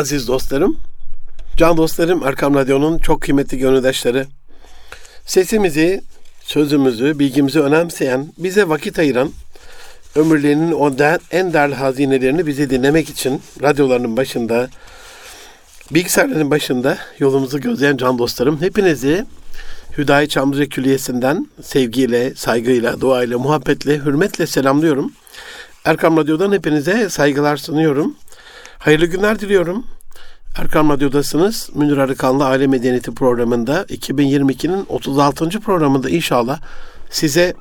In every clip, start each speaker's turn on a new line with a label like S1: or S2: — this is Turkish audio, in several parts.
S1: aziz dostlarım, can dostlarım, Erkam Radyo'nun çok kıymetli gönüldaşları. Sesimizi, sözümüzü, bilgimizi önemseyen, bize vakit ayıran, ömürlerinin o en değerli hazinelerini bizi dinlemek için radyolarının başında, bilgisayarların başında yolumuzu gözleyen can dostlarım. Hepinizi Hüdayi Çamlıca Külliyesi'nden sevgiyle, saygıyla, duayla, muhabbetle, hürmetle selamlıyorum. Erkam Radyo'dan hepinize saygılar sunuyorum. Hayırlı günler diliyorum. Erkam Radyo'dasınız. Münir Arıkanlı Aile Medeniyeti programında 2022'nin 36. programında inşallah size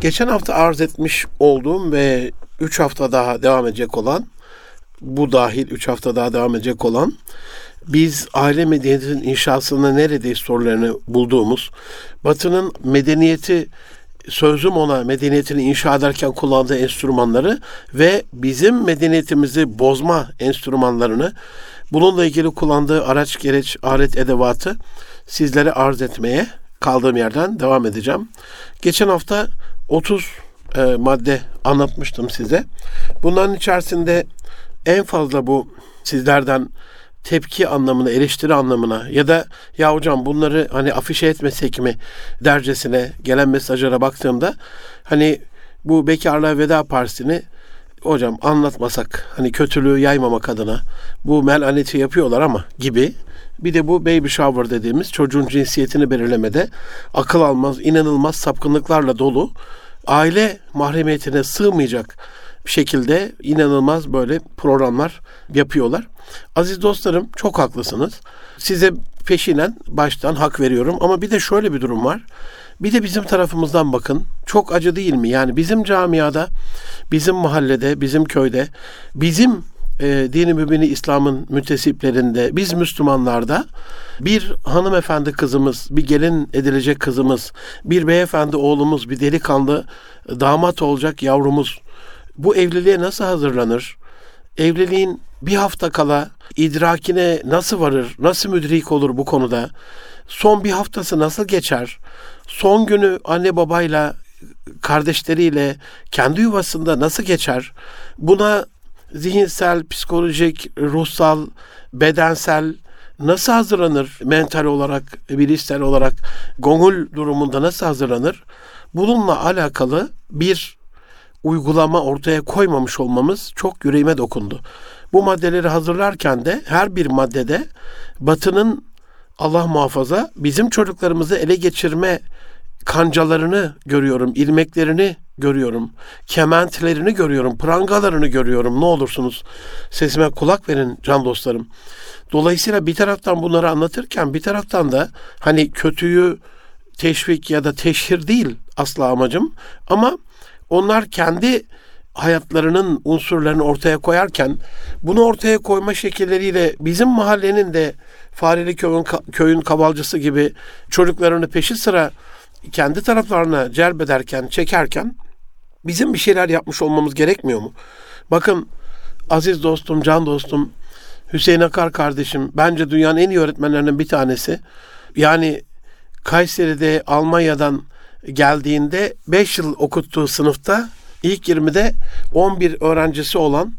S1: geçen hafta arz etmiş olduğum ve 3 hafta daha devam edecek olan bu dahil 3 hafta daha devam edecek olan biz aile medeniyetinin inşasında neredeyiz sorularını bulduğumuz, Batı'nın medeniyeti sözüm ona medeniyetini inşa ederken kullandığı enstrümanları ve bizim medeniyetimizi bozma enstrümanlarını bununla ilgili kullandığı araç gereç alet edevatı sizlere arz etmeye kaldığım yerden devam edeceğim. Geçen hafta 30 e, madde anlatmıştım size. Bunların içerisinde en fazla bu sizlerden tepki anlamına, eleştiri anlamına ya da ya hocam bunları hani afişe etmesek mi? dercesine gelen mesajlara baktığımda hani bu Bekarlığa Veda Partisi'ni hocam anlatmasak hani kötülüğü yaymamak adına bu melaneti yapıyorlar ama gibi. Bir de bu baby shower dediğimiz çocuğun cinsiyetini belirlemede akıl almaz, inanılmaz sapkınlıklarla dolu aile mahremiyetine sığmayacak şekilde inanılmaz böyle programlar yapıyorlar. Aziz dostlarım çok haklısınız. Size peşinen baştan hak veriyorum ama bir de şöyle bir durum var. Bir de bizim tarafımızdan bakın. Çok acı değil mi? Yani bizim camiada, bizim mahallede, bizim köyde, bizim e, dini mübini İslam'ın mütesiplerinde, biz Müslümanlarda bir hanımefendi kızımız, bir gelin edilecek kızımız, bir beyefendi oğlumuz, bir delikanlı damat olacak yavrumuz bu evliliğe nasıl hazırlanır? Evliliğin bir hafta kala idrakine nasıl varır? Nasıl müdrik olur bu konuda? Son bir haftası nasıl geçer? Son günü anne babayla, kardeşleriyle kendi yuvasında nasıl geçer? Buna zihinsel, psikolojik, ruhsal, bedensel nasıl hazırlanır? Mental olarak, bilişsel olarak, gongul durumunda nasıl hazırlanır? Bununla alakalı bir uygulama ortaya koymamış olmamız çok yüreğime dokundu. Bu maddeleri hazırlarken de her bir maddede Batı'nın Allah muhafaza bizim çocuklarımızı ele geçirme kancalarını görüyorum, ilmeklerini görüyorum, kementlerini görüyorum, prangalarını görüyorum. Ne olursunuz sesime kulak verin can dostlarım. Dolayısıyla bir taraftan bunları anlatırken bir taraftan da hani kötüyü teşvik ya da teşhir değil asla amacım ama onlar kendi hayatlarının unsurlarını ortaya koyarken bunu ortaya koyma şekilleriyle bizim mahallenin de Fareli köyün, köyün kavalcısı gibi çocuklarını peşi sıra kendi taraflarına celbederken, çekerken bizim bir şeyler yapmış olmamız gerekmiyor mu? Bakın aziz dostum, can dostum, Hüseyin Akar kardeşim bence dünyanın en iyi öğretmenlerinden bir tanesi. Yani Kayseri'de Almanya'dan geldiğinde 5 yıl okuttuğu sınıfta ilk 20'de 11 öğrencisi olan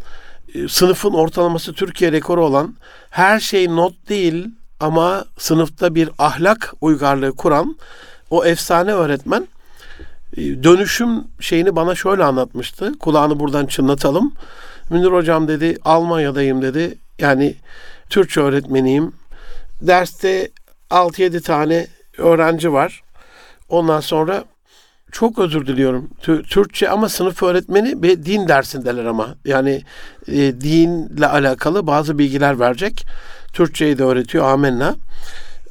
S1: e, sınıfın ortalaması Türkiye rekoru olan her şey not değil ama sınıfta bir ahlak uygarlığı kuran o efsane öğretmen e, dönüşüm şeyini bana şöyle anlatmıştı. Kulağını buradan çınlatalım. Münir hocam dedi Almanya'dayım dedi. Yani Türkçe öğretmeniyim. Derste 6-7 tane öğrenci var. Ondan sonra çok özür diliyorum. Türkçe ama sınıf öğretmeni ve din dersindeler ama. Yani e, dinle alakalı bazı bilgiler verecek. Türkçeyi de öğretiyor amenna.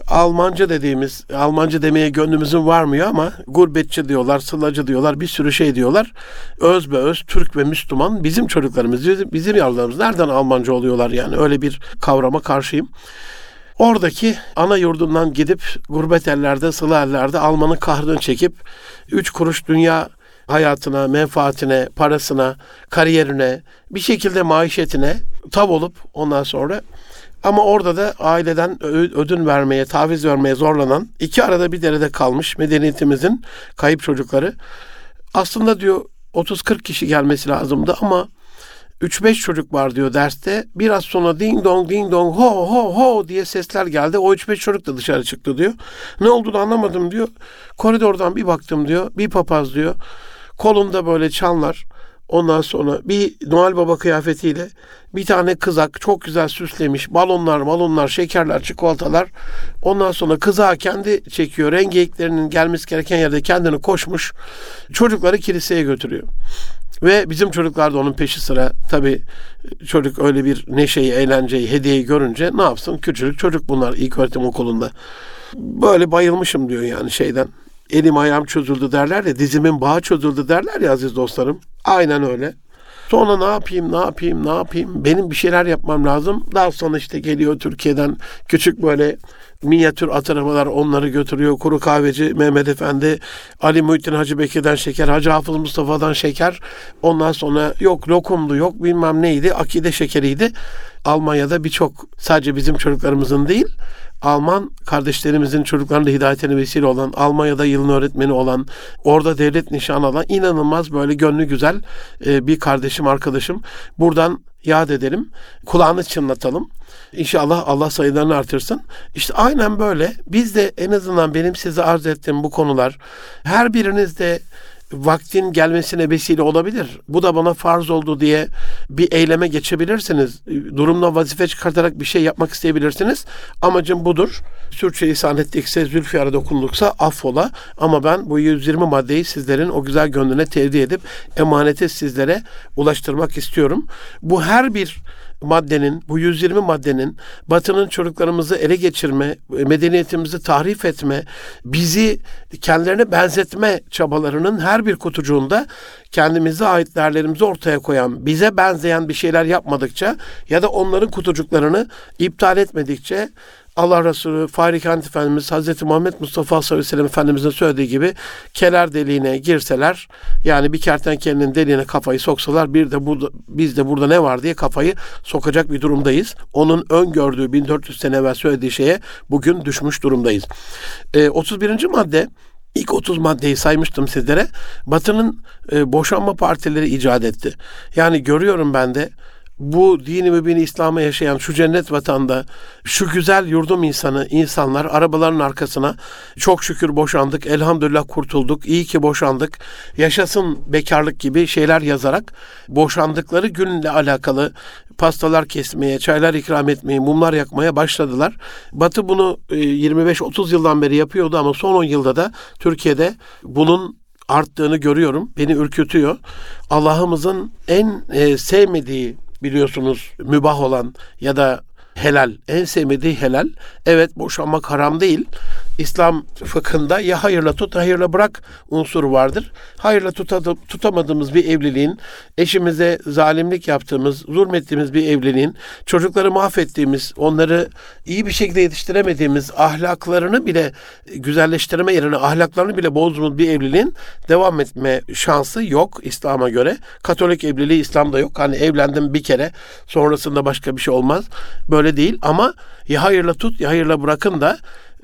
S1: Almanca dediğimiz, Almanca demeye gönlümüzün varmıyor ama gurbetçi diyorlar, sılacı diyorlar, bir sürü şey diyorlar. Öz be öz, Türk ve Müslüman bizim çocuklarımız, bizim, yavrularımız nereden Almanca oluyorlar yani öyle bir kavrama karşıyım. Oradaki ana yurdundan gidip gurbet ellerde, sılı ellerde Alman'ın kahrını çekip üç kuruş dünya hayatına, menfaatine, parasına, kariyerine, bir şekilde maişetine tav olup ondan sonra ama orada da aileden ödün vermeye, taviz vermeye zorlanan iki arada bir derede kalmış medeniyetimizin kayıp çocukları. Aslında diyor 30-40 kişi gelmesi lazımdı ama 3-5 çocuk var diyor derste. Biraz sonra ding dong ding dong ho ho ho diye sesler geldi. O 3-5 çocuk da dışarı çıktı diyor. Ne olduğunu anlamadım diyor. Koridordan bir baktım diyor. Bir papaz diyor. Kolunda böyle çanlar. Ondan sonra bir Noel Baba kıyafetiyle bir tane kızak çok güzel süslemiş. Balonlar, balonlar, şekerler, çikolatalar. Ondan sonra kızağı kendi çekiyor. Rengeyiklerinin gelmesi gereken yerde kendini koşmuş. Çocukları kiliseye götürüyor. Ve bizim çocuklar da onun peşi sıra tabii çocuk öyle bir neşeyi, eğlenceyi, hediyeyi görünce ne yapsın? Küçücük çocuk bunlar ilk öğretim okulunda. Böyle bayılmışım diyor yani şeyden. Elim ayağım çözüldü derler ya, dizimin bağı çözüldü derler ya aziz dostlarım. Aynen öyle. Sonra ne yapayım, ne yapayım, ne yapayım? Benim bir şeyler yapmam lazım. Daha sonra işte geliyor Türkiye'den küçük böyle minyatür at arabalar onları götürüyor. Kuru kahveci Mehmet Efendi, Ali Muhittin Hacı Bekir'den şeker, Hacı Hafız Mustafa'dan şeker. Ondan sonra yok lokumdu, yok bilmem neydi, akide şekeriydi. Almanya'da birçok sadece bizim çocuklarımızın değil, Alman kardeşlerimizin çocuklarının hidayetine vesile olan, Almanya'da yılın öğretmeni olan, orada devlet nişanı alan inanılmaz böyle gönlü güzel e, bir kardeşim, arkadaşım. Buradan yad edelim, kulağını çınlatalım. İnşallah Allah sayılarını artırsın. İşte aynen böyle. Biz de en azından benim size arz ettiğim bu konular her birinizde vaktin gelmesine vesile olabilir. Bu da bana farz oldu diye bir eyleme geçebilirsiniz. Durumla vazife çıkartarak bir şey yapmak isteyebilirsiniz. Amacım budur. Sürçülisan ettikse, zülfiyara dokunduksa affola. Ama ben bu 120 maddeyi sizlerin o güzel gönlüne tevdi edip emaneti sizlere ulaştırmak istiyorum. Bu her bir maddenin, bu 120 maddenin Batı'nın çocuklarımızı ele geçirme, medeniyetimizi tahrif etme, bizi kendilerine benzetme çabalarının her bir kutucuğunda kendimize ait değerlerimizi ortaya koyan, bize benzeyen bir şeyler yapmadıkça ya da onların kutucuklarını iptal etmedikçe Allah Resulü Fahri Kant Efendimiz Hazreti Muhammed Mustafa sallallahu aleyhi ve sellem Efendimizin söylediği gibi keler deliğine girseler yani bir kertenkelenin deliğine kafayı soksalar bir de burada biz de burada ne var diye kafayı sokacak bir durumdayız. Onun öngördüğü 1400 sene evvel söylediği şeye bugün düşmüş durumdayız. E, 31. madde İlk 30 maddeyi saymıştım sizlere. Batı'nın e, boşanma partileri icat etti. Yani görüyorum ben de bu dini mübini İslam'a yaşayan şu cennet vatanda şu güzel yurdum insanı insanlar arabaların arkasına çok şükür boşandık elhamdülillah kurtulduk iyi ki boşandık yaşasın bekarlık gibi şeyler yazarak boşandıkları günle alakalı pastalar kesmeye, çaylar ikram etmeye, mumlar yakmaya başladılar. Batı bunu 25-30 yıldan beri yapıyordu ama son 10 yılda da Türkiye'de bunun arttığını görüyorum. Beni ürkütüyor. Allah'ımızın en e, sevmediği biliyorsunuz mübah olan ya da helal, en sevmediği helal. Evet boşanmak haram değil. İslam fıkhında ya hayırla tut, hayırla bırak unsuru vardır. Hayırla tutadı, tutamadığımız bir evliliğin, eşimize zalimlik yaptığımız, zulmettiğimiz bir evliliğin, çocukları mahvettiğimiz, onları iyi bir şekilde yetiştiremediğimiz, ahlaklarını bile güzelleştirme yerine ahlaklarını bile bozduğumuz bir evliliğin devam etme şansı yok İslam'a göre. Katolik evliliği İslam'da yok. Hani evlendim bir kere sonrasında başka bir şey olmaz. Böyle değil ama ya hayırla tut ya hayırla bırakın da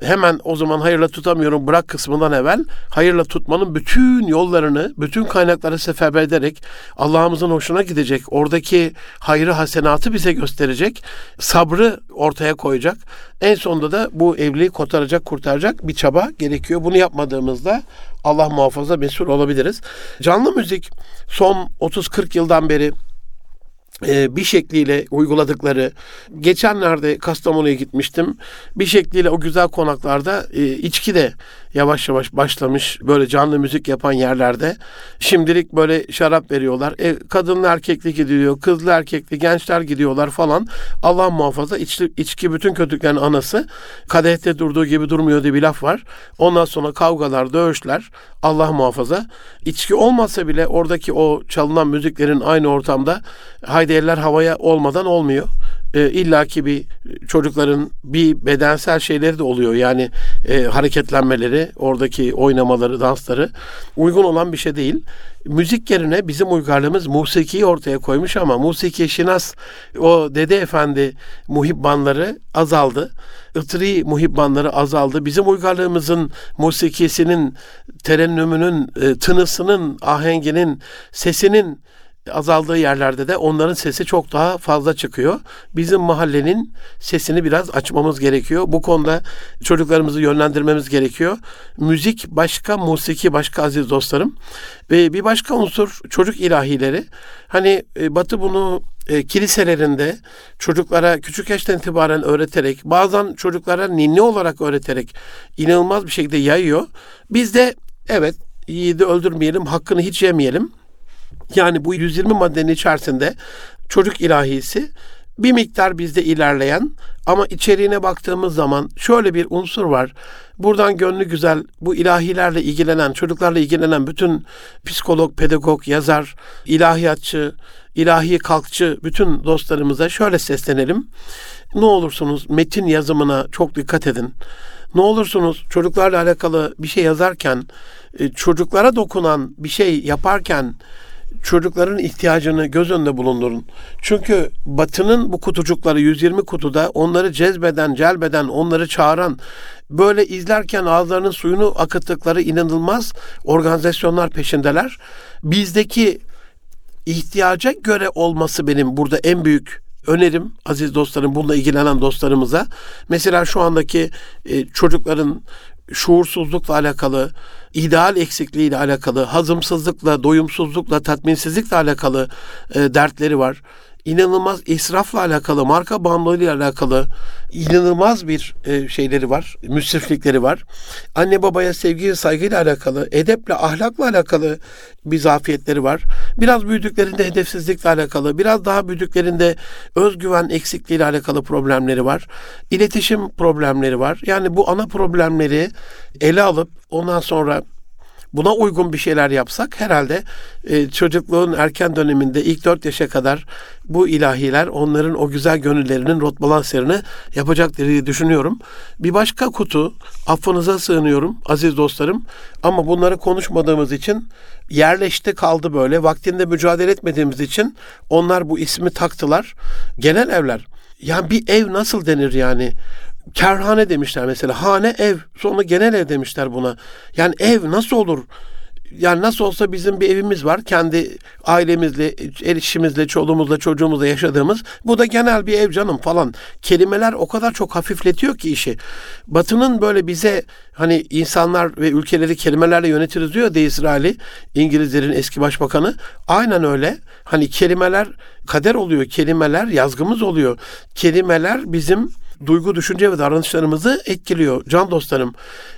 S1: hemen o zaman hayırla tutamıyorum bırak kısmından evvel hayırla tutmanın bütün yollarını, bütün kaynakları seferber ederek Allah'ımızın hoşuna gidecek, oradaki hayrı hasenatı bize gösterecek, sabrı ortaya koyacak. En sonunda da bu evliliği kotaracak, kurtaracak bir çaba gerekiyor. Bunu yapmadığımızda Allah muhafaza mesul olabiliriz. Canlı müzik son 30-40 yıldan beri bir şekliyle uyguladıkları geçenlerde Kastamonu'ya gitmiştim. Bir şekliyle o güzel konaklarda e, içki de yavaş yavaş başlamış böyle canlı müzik yapan yerlerde. Şimdilik böyle şarap veriyorlar. E, kadınlı erkekli gidiyor, kızlı erkekli gençler gidiyorlar falan. Allah muhafaza içki, içki bütün kötülüklerin anası. Kadehte durduğu gibi durmuyor diye bir laf var. Ondan sonra kavgalar, dövüşler. Allah muhafaza. İçki olmasa bile oradaki o çalınan müziklerin aynı ortamda haydi eller havaya olmadan olmuyor. E, İlla ki bir çocukların bir bedensel şeyleri de oluyor. Yani e, hareketlenmeleri, oradaki oynamaları, dansları uygun olan bir şey değil. Müzik yerine bizim uygarlığımız musikiyi ortaya koymuş ama musiki şinas o dede efendi muhibbanları azaldı. Itri muhibbanları azaldı. Bizim uygarlığımızın musikisinin, terennümünün, e, tınısının, ahenginin, sesinin azaldığı yerlerde de onların sesi çok daha fazla çıkıyor. Bizim mahallenin sesini biraz açmamız gerekiyor. Bu konuda çocuklarımızı yönlendirmemiz gerekiyor. Müzik başka, musiki başka aziz dostlarım. Ve bir başka unsur çocuk ilahileri. Hani e, Batı bunu e, kiliselerinde çocuklara küçük yaştan itibaren öğreterek, bazen çocuklara ninni olarak öğreterek inanılmaz bir şekilde yayıyor. Biz de evet yiğidi öldürmeyelim, hakkını hiç yemeyelim. Yani bu 120 maddenin içerisinde çocuk ilahisi bir miktar bizde ilerleyen ama içeriğine baktığımız zaman şöyle bir unsur var. Buradan gönlü güzel bu ilahilerle ilgilenen, çocuklarla ilgilenen bütün psikolog, pedagog, yazar, ilahiyatçı, ilahi kalkçı bütün dostlarımıza şöyle seslenelim. Ne olursunuz metin yazımına çok dikkat edin. Ne olursunuz çocuklarla alakalı bir şey yazarken, e, çocuklara dokunan bir şey yaparken çocukların ihtiyacını göz önünde bulundurun. Çünkü Batı'nın bu kutucukları 120 kutuda onları cezbeden, celbeden, onları çağıran, böyle izlerken ağızlarının suyunu akıttıkları inanılmaz organizasyonlar peşindeler. Bizdeki ihtiyaca göre olması benim burada en büyük önerim aziz dostlarım bununla ilgilenen dostlarımıza. Mesela şu andaki e, çocukların şuursuzlukla alakalı, ideal eksikliğiyle alakalı, hazımsızlıkla, doyumsuzlukla, tatminsizlikle alakalı e, dertleri var inanılmaz israfla alakalı, marka bağımlılığıyla alakalı inanılmaz bir e, şeyleri var, müsriflikleri var. Anne babaya sevgi ve saygıyla alakalı, edeple, ahlakla alakalı bir zafiyetleri var. Biraz büyüdüklerinde hedefsizlikle alakalı, biraz daha büyüdüklerinde özgüven eksikliğiyle alakalı problemleri var. İletişim problemleri var. Yani bu ana problemleri ele alıp ondan sonra buna uygun bir şeyler yapsak herhalde e, çocukluğun erken döneminde ilk dört yaşa kadar bu ilahiler onların o güzel gönüllerinin rot balanslarını yapacaktır diye düşünüyorum. Bir başka kutu affınıza sığınıyorum aziz dostlarım ama bunları konuşmadığımız için yerleşti kaldı böyle. Vaktinde mücadele etmediğimiz için onlar bu ismi taktılar. Genel evler. Yani bir ev nasıl denir yani? Kerhane demişler mesela. Hane ev. Sonra genel ev demişler buna. Yani ev nasıl olur? Yani nasıl olsa bizim bir evimiz var. Kendi ailemizle, erişimizle, çoluğumuzla, çocuğumuzla yaşadığımız. Bu da genel bir ev canım falan. Kelimeler o kadar çok hafifletiyor ki işi. Batı'nın böyle bize hani insanlar ve ülkeleri kelimelerle yönetiriz diyor de İsrail'i. İngilizlerin eski başbakanı. Aynen öyle. Hani kelimeler kader oluyor. Kelimeler yazgımız oluyor. Kelimeler bizim duygu, düşünce ve davranışlarımızı etkiliyor can dostlarım.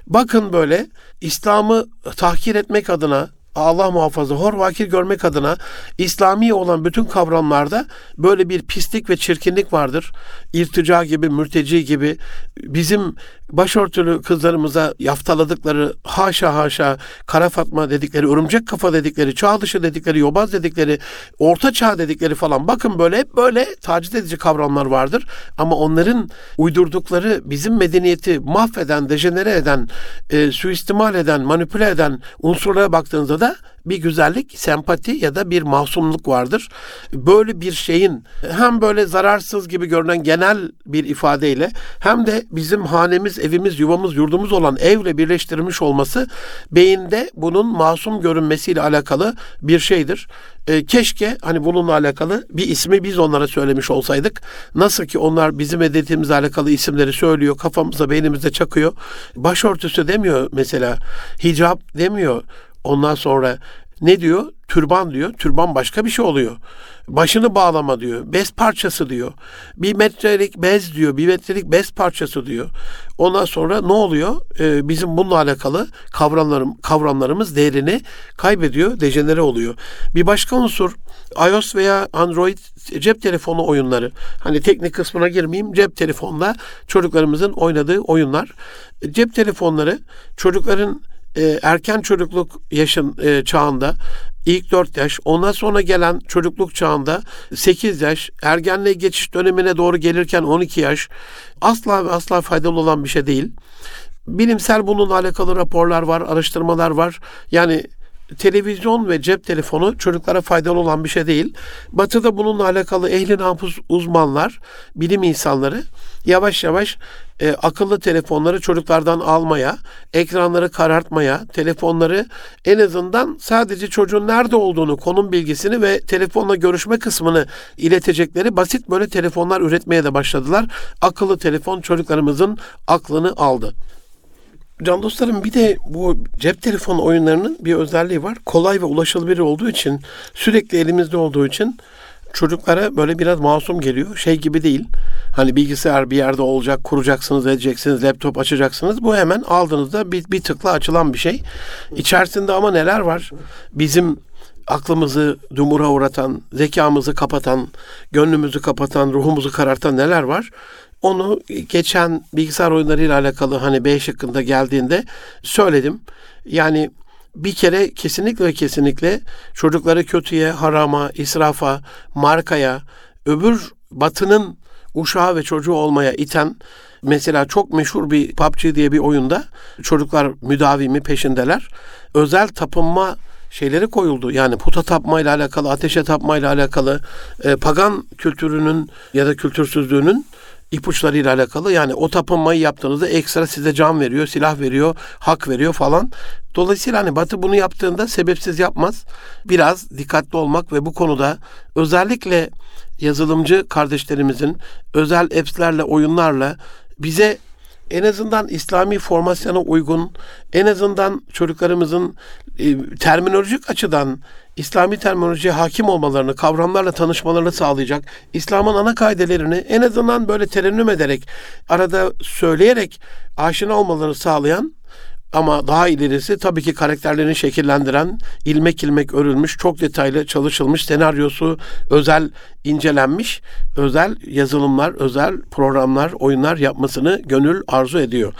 S1: Bakın böyle İslam'ı tahkir etmek adına Allah muhafaza hor vakir görmek adına İslami olan bütün kavramlarda böyle bir pislik ve çirkinlik vardır. İrtica gibi, mürteci gibi bizim başörtülü kızlarımıza yaftaladıkları haşa haşa kara fatma dedikleri, örümcek kafa dedikleri, çağ dışı dedikleri, yobaz dedikleri, orta çağ dedikleri falan bakın böyle hep böyle taciz edici kavramlar vardır. Ama onların uydurdukları bizim medeniyeti mahveden, dejenere eden, e, suistimal eden, manipüle eden unsurlara baktığınızda da bir güzellik, sempati ya da bir masumluk vardır. Böyle bir şeyin hem böyle zararsız gibi görünen genel bir ifadeyle hem de bizim hanemiz, evimiz, yuvamız, yurdumuz olan evle birleştirilmiş olması beyinde bunun masum görünmesiyle alakalı bir şeydir. E, keşke hani bununla alakalı bir ismi biz onlara söylemiş olsaydık. Nasıl ki onlar bizim medeniyetimize alakalı isimleri söylüyor, kafamıza, beynimizde çakıyor. Başörtüsü demiyor mesela, hicap demiyor. Ondan sonra ne diyor? Türban diyor. Türban başka bir şey oluyor. Başını bağlama diyor. Bez parçası diyor. Bir metrelik bez diyor. Bir metrelik bez parçası diyor. Ondan sonra ne oluyor? Ee, bizim bununla alakalı kavramlarım, kavramlarımız değerini kaybediyor, dejenere oluyor. Bir başka unsur iOS veya Android cep telefonu oyunları. Hani teknik kısmına girmeyeyim. Cep telefonla çocuklarımızın oynadığı oyunlar. Cep telefonları çocukların e, erken çocukluk yaşın e, çağında ilk 4 yaş, ondan sonra gelen çocukluk çağında 8 yaş, ergenliğe geçiş dönemine doğru gelirken 12 yaş asla ve asla faydalı olan bir şey değil. Bilimsel bununla alakalı raporlar var, araştırmalar var. Yani televizyon ve cep telefonu çocuklara faydalı olan bir şey değil. Batı'da bununla alakalı ehli nafus uzmanlar, bilim insanları yavaş yavaş e, akıllı telefonları çocuklardan almaya, ekranları karartmaya, telefonları en azından sadece çocuğun nerede olduğunu, konum bilgisini ve telefonla görüşme kısmını iletecekleri basit böyle telefonlar üretmeye de başladılar. Akıllı telefon çocuklarımızın aklını aldı. Can dostlarım bir de bu cep telefonu oyunlarının bir özelliği var. Kolay ve ulaşılabilir olduğu için, sürekli elimizde olduğu için çocuklara böyle biraz masum geliyor. Şey gibi değil. Hani bilgisayar bir yerde olacak, kuracaksınız, edeceksiniz, laptop açacaksınız. Bu hemen aldığınızda bir, bir tıkla açılan bir şey. İçerisinde ama neler var? Bizim aklımızı dumura uğratan, zekamızı kapatan, gönlümüzü kapatan, ruhumuzu karartan neler var? Onu geçen bilgisayar oyunlarıyla alakalı hani B şıkkında geldiğinde söyledim. Yani bir kere kesinlikle ve kesinlikle çocukları kötüye, harama, israfa, markaya, öbür batının uşağı ve çocuğu olmaya iten mesela çok meşhur bir PUBG diye bir oyunda çocuklar müdavimi peşindeler. Özel tapınma şeyleri koyuldu. Yani puta tapmayla alakalı, ateşe tapmayla alakalı, e, pagan kültürünün ya da kültürsüzlüğünün ipuçlarıyla alakalı. Yani o tapınmayı yaptığınızda ekstra size can veriyor, silah veriyor, hak veriyor falan. Dolayısıyla hani Batı bunu yaptığında sebepsiz yapmaz. Biraz dikkatli olmak ve bu konuda özellikle yazılımcı kardeşlerimizin özel apps'lerle, oyunlarla bize en azından İslami formasyona uygun, en azından çocuklarımızın e, terminolojik açıdan İslami terminolojiye hakim olmalarını, kavramlarla tanışmalarını sağlayacak, İslam'ın ana kaidelerini en azından böyle terennüm ederek, arada söyleyerek aşina olmalarını sağlayan ama daha ilerisi tabii ki karakterlerini şekillendiren, ilmek ilmek örülmüş, çok detaylı çalışılmış, senaryosu özel incelenmiş, özel yazılımlar, özel programlar, oyunlar yapmasını gönül arzu ediyor.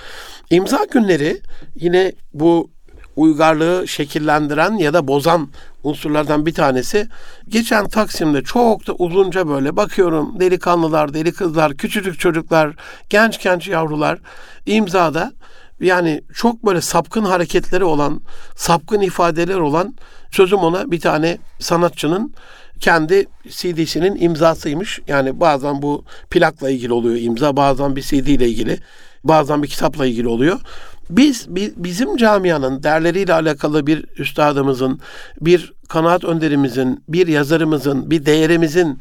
S1: İmza günleri yine bu uygarlığı şekillendiren ya da bozan unsurlardan bir tanesi. Geçen Taksim'de çok da uzunca böyle bakıyorum delikanlılar, deli kızlar, küçücük çocuklar, genç genç yavrular imzada yani çok böyle sapkın hareketleri olan, sapkın ifadeler olan sözüm ona bir tane sanatçının kendi CD'sinin imzasıymış. Yani bazen bu plakla ilgili oluyor imza, bazen bir CD ile ilgili, bazen bir kitapla ilgili oluyor. Biz bizim camianın değerleriyle alakalı bir üstadımızın, bir kanaat önderimizin, bir yazarımızın, bir değerimizin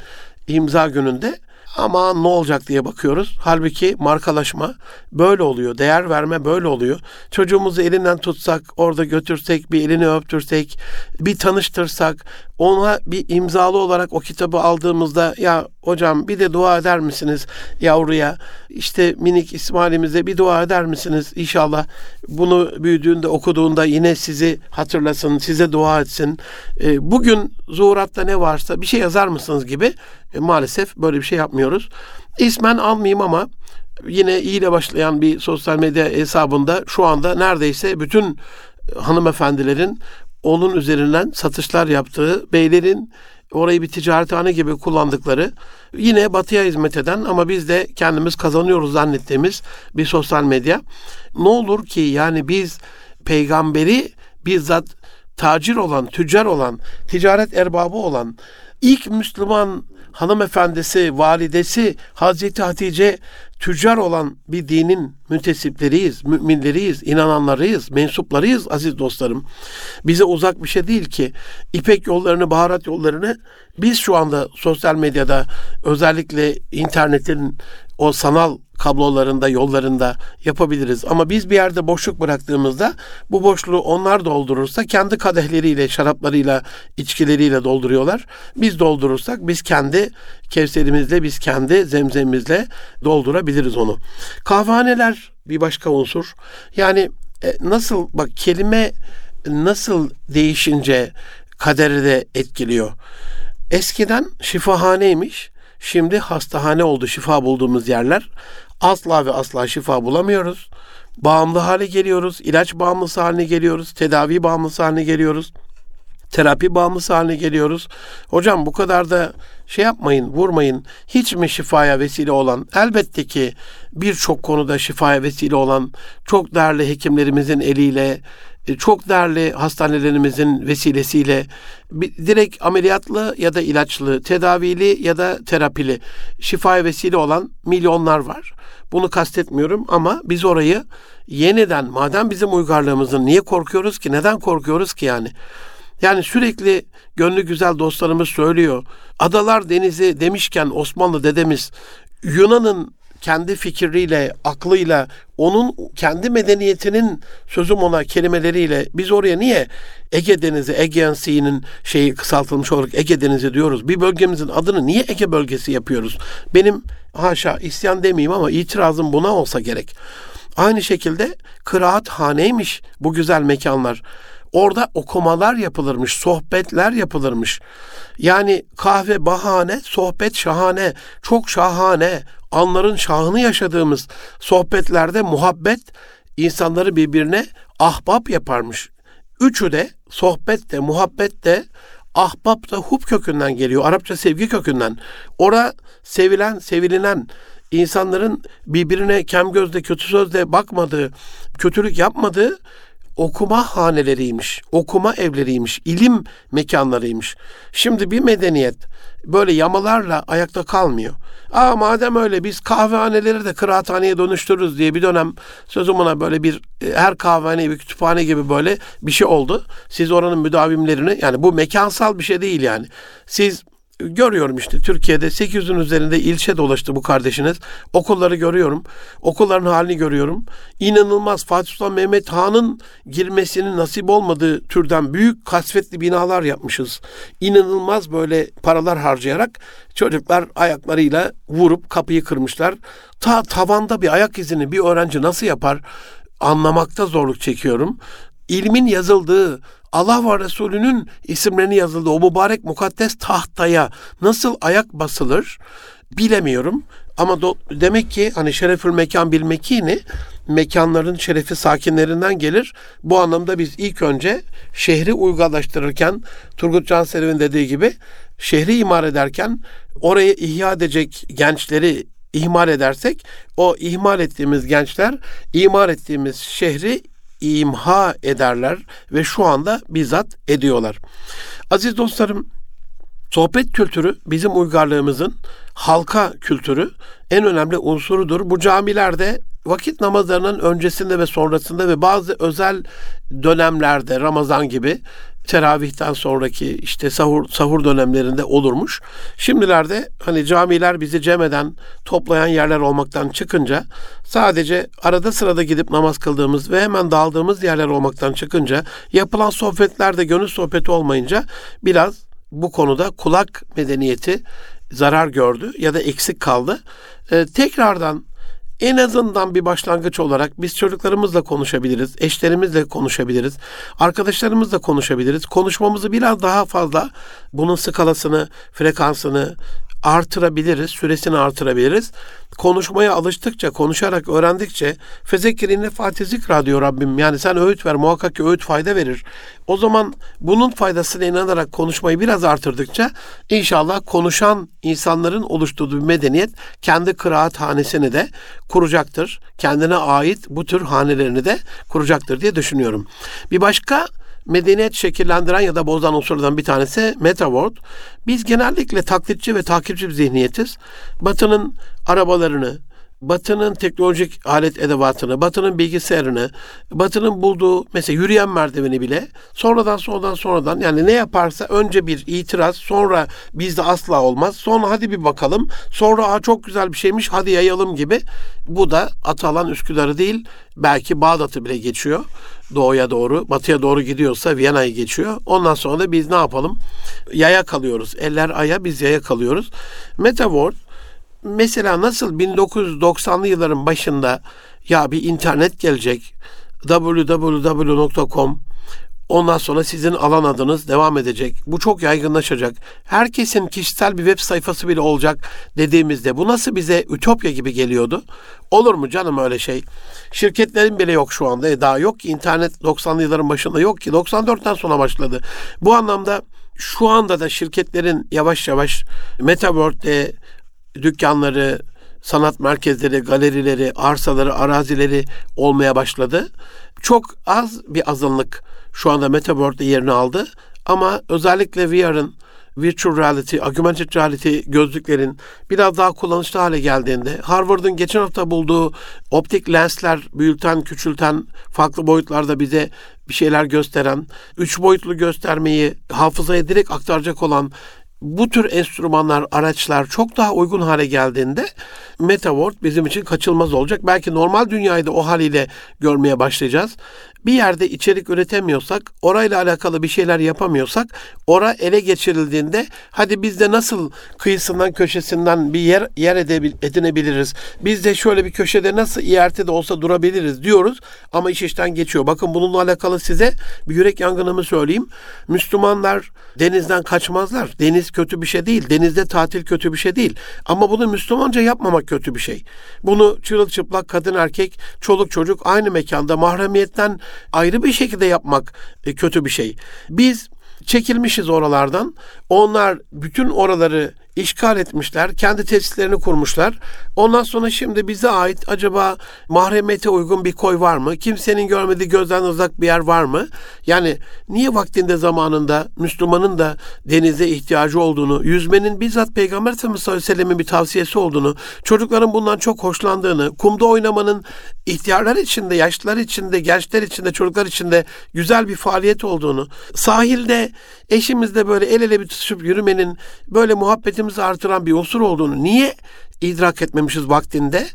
S1: imza gününde ama ne olacak diye bakıyoruz. Halbuki markalaşma böyle oluyor. Değer verme böyle oluyor. Çocuğumuzu elinden tutsak, orada götürsek, bir elini öptürsek, bir tanıştırsak, ona bir imzalı olarak o kitabı aldığımızda ya hocam bir de dua eder misiniz yavruya? İşte minik İsmail'imize bir dua eder misiniz? İnşallah bunu büyüdüğünde okuduğunda yine sizi hatırlasın, size dua etsin. E, bugün zuhuratta ne varsa bir şey yazar mısınız gibi e, maalesef böyle bir şey yapmıyoruz. İsmen almayayım ama yine iyi ile başlayan bir sosyal medya hesabında şu anda neredeyse bütün hanımefendilerin onun üzerinden satışlar yaptığı, beylerin orayı bir ticarethane gibi kullandıkları, yine batıya hizmet eden ama biz de kendimiz kazanıyoruz zannettiğimiz bir sosyal medya. Ne olur ki yani biz peygamberi bizzat tacir olan, tüccar olan, ticaret erbabı olan, ilk Müslüman hanımefendisi, validesi Hazreti Hatice tüccar olan bir dinin müntesipleriyiz, müminleriyiz, inananlarıyız, mensuplarıyız aziz dostlarım. Bize uzak bir şey değil ki İpek yollarını, baharat yollarını biz şu anda sosyal medyada özellikle internetin o sanal kablolarında, yollarında yapabiliriz. Ama biz bir yerde boşluk bıraktığımızda bu boşluğu onlar doldurursa kendi kadehleriyle, şaraplarıyla, içkileriyle dolduruyorlar. Biz doldurursak biz kendi kevserimizle, biz kendi zemzemimizle doldurabiliriz onu. Kahvaneler bir başka unsur. Yani e, nasıl bak kelime nasıl değişince kaderi de etkiliyor. Eskiden şifahaneymiş. Şimdi hastahane oldu şifa bulduğumuz yerler. Asla ve asla şifa bulamıyoruz. Bağımlı hale geliyoruz. ilaç bağımlısı haline geliyoruz. Tedavi bağımlısı haline geliyoruz. Terapi bağımlısı haline geliyoruz. Hocam bu kadar da şey yapmayın, vurmayın. Hiç mi şifaya vesile olan? Elbette ki birçok konuda şifaya vesile olan çok değerli hekimlerimizin eliyle çok değerli hastanelerimizin vesilesiyle direkt ameliyatlı ya da ilaçlı, tedavili ya da terapili şifaya vesile olan milyonlar var. Bunu kastetmiyorum ama biz orayı yeniden madem bizim uygarlığımızın niye korkuyoruz ki? Neden korkuyoruz ki yani? Yani sürekli gönlü güzel dostlarımız söylüyor. Adalar denizi demişken Osmanlı dedemiz Yunan'ın kendi fikriyle, aklıyla, onun kendi medeniyetinin sözüm ona kelimeleriyle biz oraya niye Ege Denizi, Aegean Sea'nin şeyi kısaltılmış olarak Ege Denizi diyoruz. Bir bölgemizin adını niye Ege bölgesi yapıyoruz? Benim haşa isyan demeyeyim ama itirazım buna olsa gerek. Aynı şekilde kıraat haneymiş bu güzel mekanlar. Orada okumalar yapılırmış, sohbetler yapılırmış. Yani kahve bahane, sohbet şahane, çok şahane, anların şahını yaşadığımız sohbetlerde muhabbet insanları birbirine ahbap yaparmış. Üçü de sohbet de muhabbet de ahbap da hub kökünden geliyor. Arapça sevgi kökünden. Ora sevilen, sevilinen, insanların birbirine kem gözle, kötü sözle bakmadığı, kötülük yapmadığı okuma haneleriymiş, okuma evleriymiş, ilim mekanlarıymış. Şimdi bir medeniyet böyle yamalarla ayakta kalmıyor. Aa madem öyle biz kahvehaneleri de kıraathaneye dönüştürürüz diye bir dönem sözüm ona böyle bir e, her kahvehane bir kütüphane gibi böyle bir şey oldu. Siz oranın müdavimlerini yani bu mekansal bir şey değil yani. Siz görüyorum işte Türkiye'de 800'ün üzerinde ilçe dolaştı bu kardeşiniz. Okulları görüyorum. Okulların halini görüyorum. İnanılmaz Fatih Sultan Mehmet Han'ın girmesinin nasip olmadığı türden büyük kasvetli binalar yapmışız. İnanılmaz böyle paralar harcayarak çocuklar ayaklarıyla vurup kapıyı kırmışlar. Ta tavanda bir ayak izini bir öğrenci nasıl yapar? anlamakta zorluk çekiyorum. İlmin yazıldığı, Allah ve Resulünün isimlerini yazıldığı o mübarek mukaddes tahtaya nasıl ayak basılır bilemiyorum. Ama do, demek ki hani şerefül mekan bil mekini mekanların şerefi sakinlerinden gelir. Bu anlamda biz ilk önce şehri uygarlaştırırken Turgut Cansever'in dediği gibi şehri imar ederken orayı ihya edecek gençleri ihmal edersek o ihmal ettiğimiz gençler imar ettiğimiz şehri imha ederler ve şu anda bizzat ediyorlar. Aziz dostlarım, sohbet kültürü bizim uygarlığımızın halka kültürü en önemli unsurudur. Bu camilerde vakit namazlarının öncesinde ve sonrasında ve bazı özel dönemlerde Ramazan gibi teravihten sonraki işte sahur sahur dönemlerinde olurmuş. Şimdilerde hani camiler bizi cemeden toplayan yerler olmaktan çıkınca sadece arada sırada gidip namaz kıldığımız ve hemen daldığımız yerler olmaktan çıkınca yapılan sohbetlerde gönül sohbeti olmayınca biraz bu konuda kulak medeniyeti zarar gördü ya da eksik kaldı. Ee, tekrardan en azından bir başlangıç olarak biz çocuklarımızla konuşabiliriz, eşlerimizle konuşabiliriz, arkadaşlarımızla konuşabiliriz. Konuşmamızı biraz daha fazla bunun skalasını, frekansını artırabiliriz, süresini artırabiliriz. Konuşmaya alıştıkça, konuşarak öğrendikçe fezekkirinle Fatih Zikra diyor Rabbim. Yani sen öğüt ver, muhakkak ki öğüt fayda verir. O zaman bunun faydasına inanarak konuşmayı biraz artırdıkça inşallah konuşan insanların oluşturduğu bir medeniyet kendi kıraat hanesini de kuracaktır. Kendine ait bu tür hanelerini de kuracaktır diye düşünüyorum. Bir başka medeniyet şekillendiren ya da bozan unsurlardan bir tanesi Metaworld. Biz genellikle taklitçi ve takipçi bir zihniyetiz. Batı'nın arabalarını, Batı'nın teknolojik alet edevatını, Batı'nın bilgisayarını, Batı'nın bulduğu mesela yürüyen merdiveni bile sonradan sonradan sonradan yani ne yaparsa önce bir itiraz sonra bizde asla olmaz. Sonra hadi bir bakalım. Sonra ha çok güzel bir şeymiş hadi yayalım gibi. Bu da Atalan Üsküdar'ı değil belki Bağdat'ı bile geçiyor. Doğuya doğru, batıya doğru gidiyorsa Viyana'yı geçiyor. Ondan sonra da biz ne yapalım? Yaya kalıyoruz. Eller aya biz yaya kalıyoruz. Metaworld mesela nasıl 1990'lı yılların başında ya bir internet gelecek www.com Ondan sonra sizin alan adınız devam edecek. Bu çok yaygınlaşacak. Herkesin kişisel bir web sayfası bile olacak dediğimizde bu nasıl bize ütopya gibi geliyordu? Olur mu canım öyle şey? Şirketlerin bile yok şu anda. E daha yok ki internet 90'lı yılların başında yok ki. 94'ten sonra başladı. Bu anlamda şu anda da şirketlerin yavaş yavaş Metaworld'de dükkanları, sanat merkezleri, galerileri, arsaları, arazileri olmaya başladı. Çok az bir azınlık şu anda Metaverse'de yerini aldı. Ama özellikle VR'ın virtual reality, augmented reality gözlüklerin biraz daha kullanışlı hale geldiğinde Harvard'ın geçen hafta bulduğu optik lensler büyülten, küçülten, farklı boyutlarda bize bir şeyler gösteren, üç boyutlu göstermeyi hafızaya direkt aktaracak olan bu tür enstrümanlar, araçlar çok daha uygun hale geldiğinde Metaworld bizim için kaçılmaz olacak. Belki normal dünyayı da o haliyle görmeye başlayacağız bir yerde içerik üretemiyorsak, orayla alakalı bir şeyler yapamıyorsak, ora ele geçirildiğinde hadi biz de nasıl kıyısından köşesinden bir yer yer edinebiliriz? Biz de şöyle bir köşede nasıl ierte de olsa durabiliriz diyoruz ama iş işten geçiyor. Bakın bununla alakalı size bir yürek yangınımı söyleyeyim. Müslümanlar denizden kaçmazlar. Deniz kötü bir şey değil. Denizde tatil kötü bir şey değil. Ama bunu Müslümanca yapmamak kötü bir şey. Bunu çırılçıplak kadın erkek, çoluk çocuk aynı mekanda mahremiyetten ayrı bir şekilde yapmak e, kötü bir şey. Biz çekilmişiz oralardan. Onlar bütün oraları işgal etmişler. Kendi tesislerini kurmuşlar. Ondan sonra şimdi bize ait acaba mahremiyete uygun bir koy var mı? Kimsenin görmediği gözden uzak bir yer var mı? Yani niye vaktinde zamanında Müslümanın da denize ihtiyacı olduğunu, yüzmenin bizzat Peygamber sallallahu aleyhi ve sellem'in bir tavsiyesi olduğunu, çocukların bundan çok hoşlandığını, kumda oynamanın ihtiyarlar içinde, yaşlılar içinde, gençler içinde, çocuklar içinde güzel bir faaliyet olduğunu, sahilde eşimizle böyle el ele bir tutuşup yürümenin böyle muhabbetimizi artıran bir unsur olduğunu niye idrak etmemişiz vaktinde?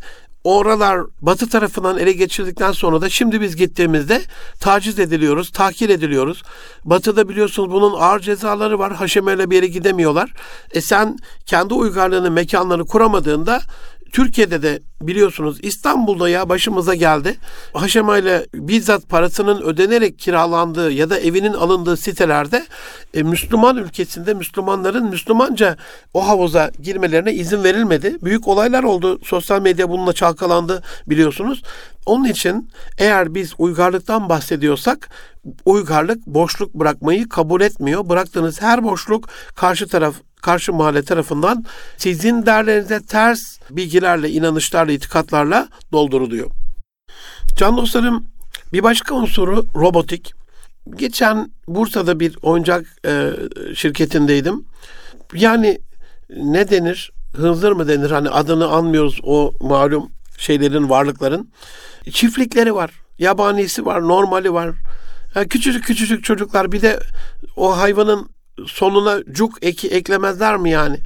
S1: Oralar batı tarafından ele geçirdikten sonra da şimdi biz gittiğimizde taciz ediliyoruz, tahkir ediliyoruz. Batıda biliyorsunuz bunun ağır cezaları var. Haşemeyle bir yere gidemiyorlar. E sen kendi uygarlığını, mekanları kuramadığında Türkiye'de de biliyorsunuz İstanbul'da ya başımıza geldi. Haşema ile bizzat parasının ödenerek kiralandığı ya da evinin alındığı sitelerde e, Müslüman ülkesinde Müslümanların Müslümanca o havuza girmelerine izin verilmedi. Büyük olaylar oldu. Sosyal medya bununla çalkalandı biliyorsunuz. Onun için eğer biz uygarlıktan bahsediyorsak uygarlık boşluk bırakmayı kabul etmiyor. Bıraktığınız her boşluk karşı taraf karşı mahalle tarafından sizin değerlerinize ters bilgilerle, inanışlarla, itikatlarla dolduruluyor. Can dostlarım bir başka unsuru robotik. Geçen Bursa'da bir oyuncak e, şirketindeydim. Yani ne denir? Hınzır mı denir? Hani adını anmıyoruz o malum şeylerin, varlıkların. Çiftlikleri var. Yabanisi var, normali var. Yani küçücük küçücük çocuklar bir de o hayvanın sonuna cuk eki eklemezler mi yani?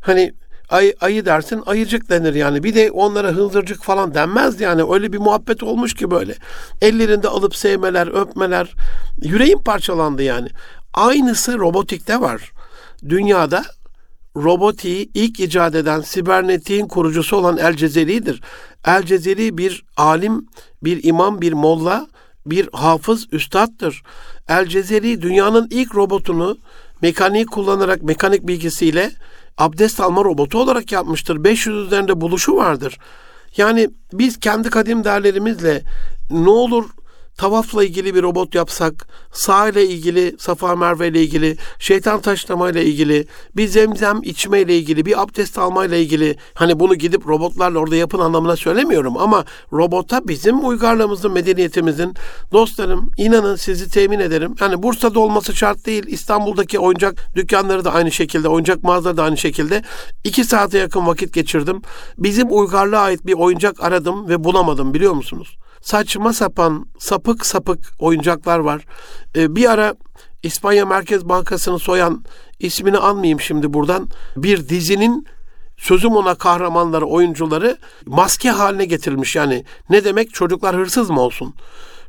S1: Hani ay, ayı dersin ayıcık denir yani. Bir de onlara hınzırcık falan denmez yani. Öyle bir muhabbet olmuş ki böyle. Ellerinde alıp sevmeler, öpmeler. Yüreğim parçalandı yani. Aynısı robotikte var. Dünyada robotiği ilk icat eden sibernetiğin kurucusu olan El Cezeri'dir. El Cezeri bir alim, bir imam, bir molla, bir hafız, üstattır. El Cezeri dünyanın ilk robotunu mekaniği kullanarak mekanik bilgisiyle abdest alma robotu olarak yapmıştır. 500 üzerinde buluşu vardır. Yani biz kendi kadim değerlerimizle ne olur tavafla ilgili bir robot yapsak, sağ ile ilgili, Safa Merve ile ilgili, şeytan taşlama ile ilgili, bir zemzem içme ile ilgili, bir abdest alma ile ilgili, hani bunu gidip robotlarla orada yapın anlamına söylemiyorum ama robota bizim uygarlığımızın, medeniyetimizin, dostlarım inanın sizi temin ederim. Yani Bursa'da olması şart değil, İstanbul'daki oyuncak dükkanları da aynı şekilde, oyuncak mağazaları da aynı şekilde. iki saate yakın vakit geçirdim. Bizim uygarlığa ait bir oyuncak aradım ve bulamadım biliyor musunuz? Saçma sapan, sapık sapık oyuncaklar var. Ee, bir ara İspanya Merkez Bankası'nı soyan ismini anmayayım şimdi buradan. Bir dizinin sözüm ona kahramanları, oyuncuları maske haline getirilmiş. Yani ne demek çocuklar hırsız mı olsun?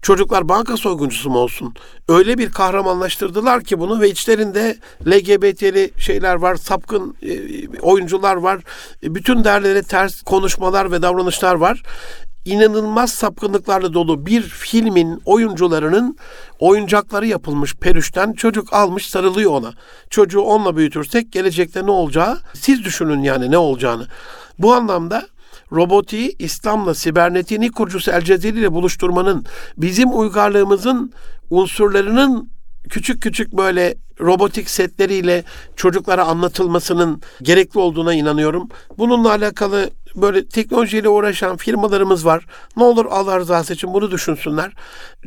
S1: Çocuklar banka soyguncusu mu olsun? Öyle bir kahramanlaştırdılar ki bunu ve içlerinde LGBT'li şeyler var, sapkın e, oyuncular var. E, bütün değerlere ters konuşmalar ve davranışlar var inanılmaz sapkınlıklarla dolu bir filmin oyuncularının oyuncakları yapılmış perüşten çocuk almış sarılıyor ona. Çocuğu onunla büyütürsek gelecekte ne olacağı siz düşünün yani ne olacağını. Bu anlamda robotiği İslam'la sibernetiğin kurucusu El Cezeri ile buluşturmanın bizim uygarlığımızın unsurlarının küçük küçük böyle robotik setleriyle çocuklara anlatılmasının gerekli olduğuna inanıyorum. Bununla alakalı böyle teknolojiyle uğraşan firmalarımız var. Ne olur Allah rızası için bunu düşünsünler.